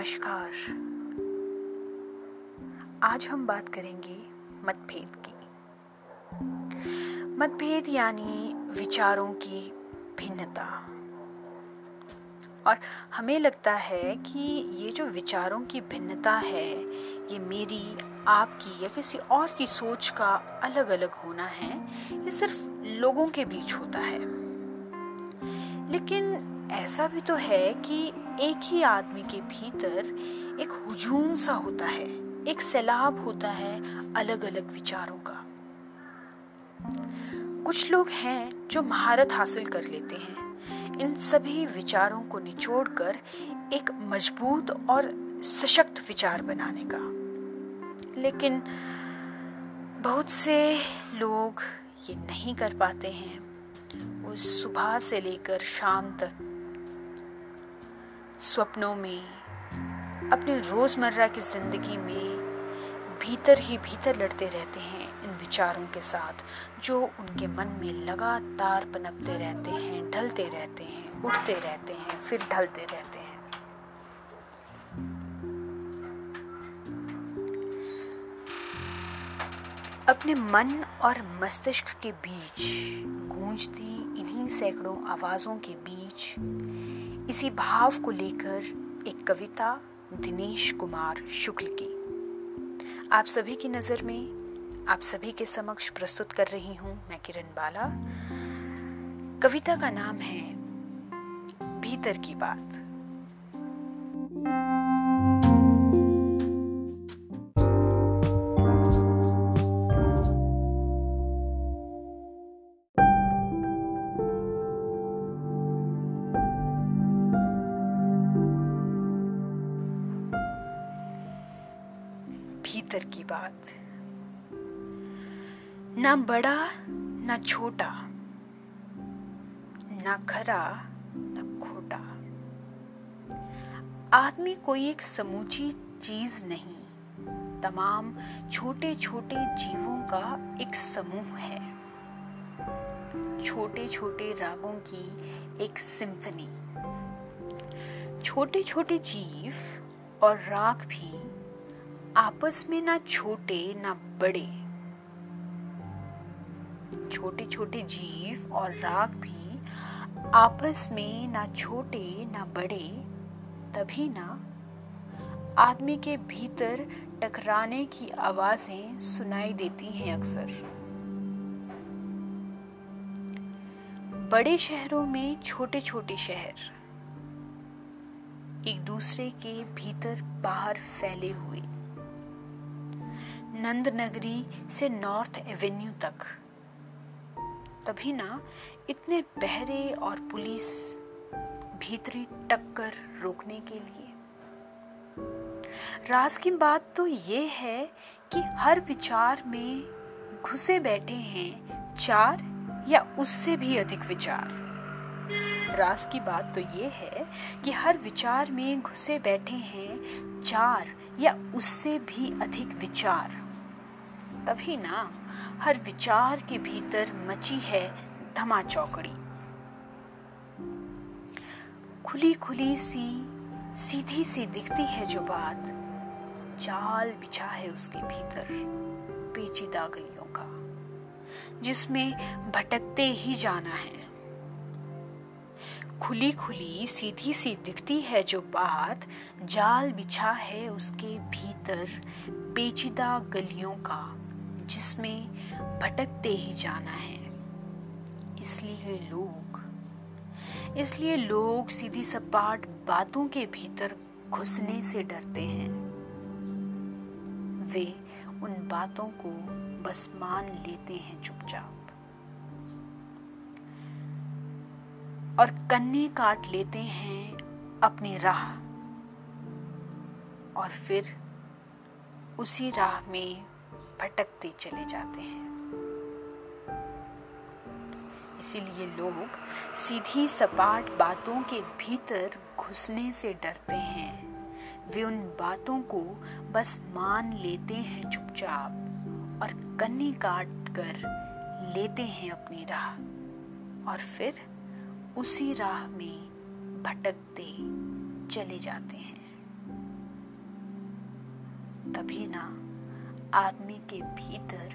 नमस्कार। आज हम बात करेंगे मतभेद की। मतभेद यानी विचारों की भिन्नता। और हमें लगता है कि ये जो विचारों की भिन्नता है, ये मेरी, आपकी या किसी और की सोच का अलग अलग होना है, ये सिर्फ़ लोगों के बीच होता है। लेकिन ऐसा भी तो है कि एक ही आदमी के भीतर एक हुजूम सा होता है, एक सैलाब होता है अलग अलग विचारों का। कुछ लोग हैं जो महारत हासिल कर लेते हैं। इन सभी विचारों को निचोड़कर एक मज़बूत और सशक्त विचार बनाने का। लेकिन बहुत से लोग ये नहीं कर पाते हैं। वो सुबह से लेकर शाम तक सपनों में, अपने रोज़मर्रा की ज़िंदगी में भीतर ही भीतर लड़ते रहते हैं इन विचारों के साथ, जो उनके मन में लगातार पनपते रहते हैं, ढलते रहते हैं, उठते रहते हैं, फिर ढलते रहते हैं अपने मन और मस्तिष्क के बीच गूंजती इन्हीं सैकड़ों आवाज़ों के बीच, इसी भाव को लेकर एक कविता, दिनेश कुमार शुक्ल की। आप सभी की नज़र में, आप सभी के समक्ष प्रस्तुत कर रही हूँ मैं किरण बाला। कविता का नाम है, भीतर की बात। भीतर की बात। ना बड़ा, ना छोटा, ना खरा, ना खोटा। आदमी कोई एक समूची चीज़ नहीं। तमाम छोटे छोटे जीवों का एक समूह है। छोटे छोटे रागों की एक सिंफनी छोटे छोटे जीव और राग भी आपस में ना छोटे, ना बड़े। छोटे छोटे जीव और राग भी आपस में ना छोटे, ना बड़े, तभी ना आदमी के भीतर टकराने की आवाज़ें सुनाई देती हैं अक्सर। बड़े शहरों में छोटे छोटे शहर एक दूसरे के भीतर बाहर फैले हुए। नंद नगरी से नॉर्थ एवेन्यू तक। तभी ना इतने पहरे और पुलिस भीतरी टक्कर रोकने के लिए। राज की बात तो ये है कि हर विचार में घुसे बैठे हैं चार या उससे भी अधिक विचार। रास की बात तो ये है कि हर विचार में घुसे बैठे हैं चार या उससे भी अधिक विचार। तभी ना हर विचार के भीतर मची है धमा चौकड़ी। खुली खुली सी, सीधी सी दिखती है जो बात, जाल बिछा है उसके भीतर पेचीदा गलियों का, जिसमें भटकते ही जाना है। खुली खुली सीधी सी दिखती है जो बात, जाल बिछा है उसके भीतर पेचीदा गलियों का जिसमें भटकते ही जाना है। इसलिए लोग इसलिए लोग सीधी सपाट बातों के भीतर घुसने से डरते हैं। वे उन बातों को बस मान लेते हैं चुपचाप। और कन्ने काट लेते हैं अपनी राह। और फिर उसी राह में भटकते चले जाते हैं। इसीलिए लोग सीधी सपाट बातों के भीतर घुसने से डरते हैं। वे उन बातों को बस मान लेते हैं चुपचाप और कन्नी काट कर लेते हैं अपनी राह और फिर उसी राह में भटकते चले जाते हैं। तभी ना आदमी के भीतर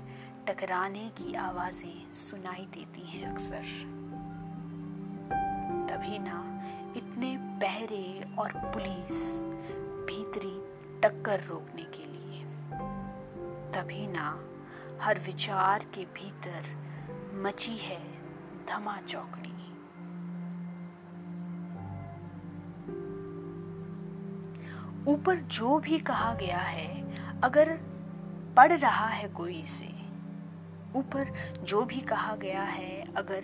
टकराने की आवाज़ें सुनाई देती हैं अक्सर। तभी ना इतने पहरे और पुलिस भीतरी टक्कर रोकने के लिए। तभी ना हर विचार के भीतर मची है धमा चौकड़ी। ऊपर जो भी कहा गया है, अगर पढ़ रहा है कोई इसे। ऊपर जो भी कहा गया है, अगर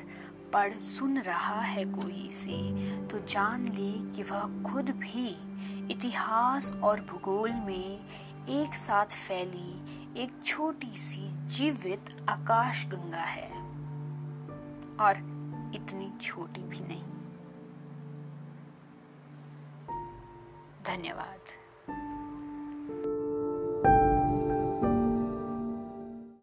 पढ़ सुन रहा है कोई इसे तो जान ले कि वह खुद भी इतिहास और भूगोल में एक साथ फैली एक छोटी सी जीवित आकाश गंगा है। और इतनी छोटी भी नहीं। धन्यवाद।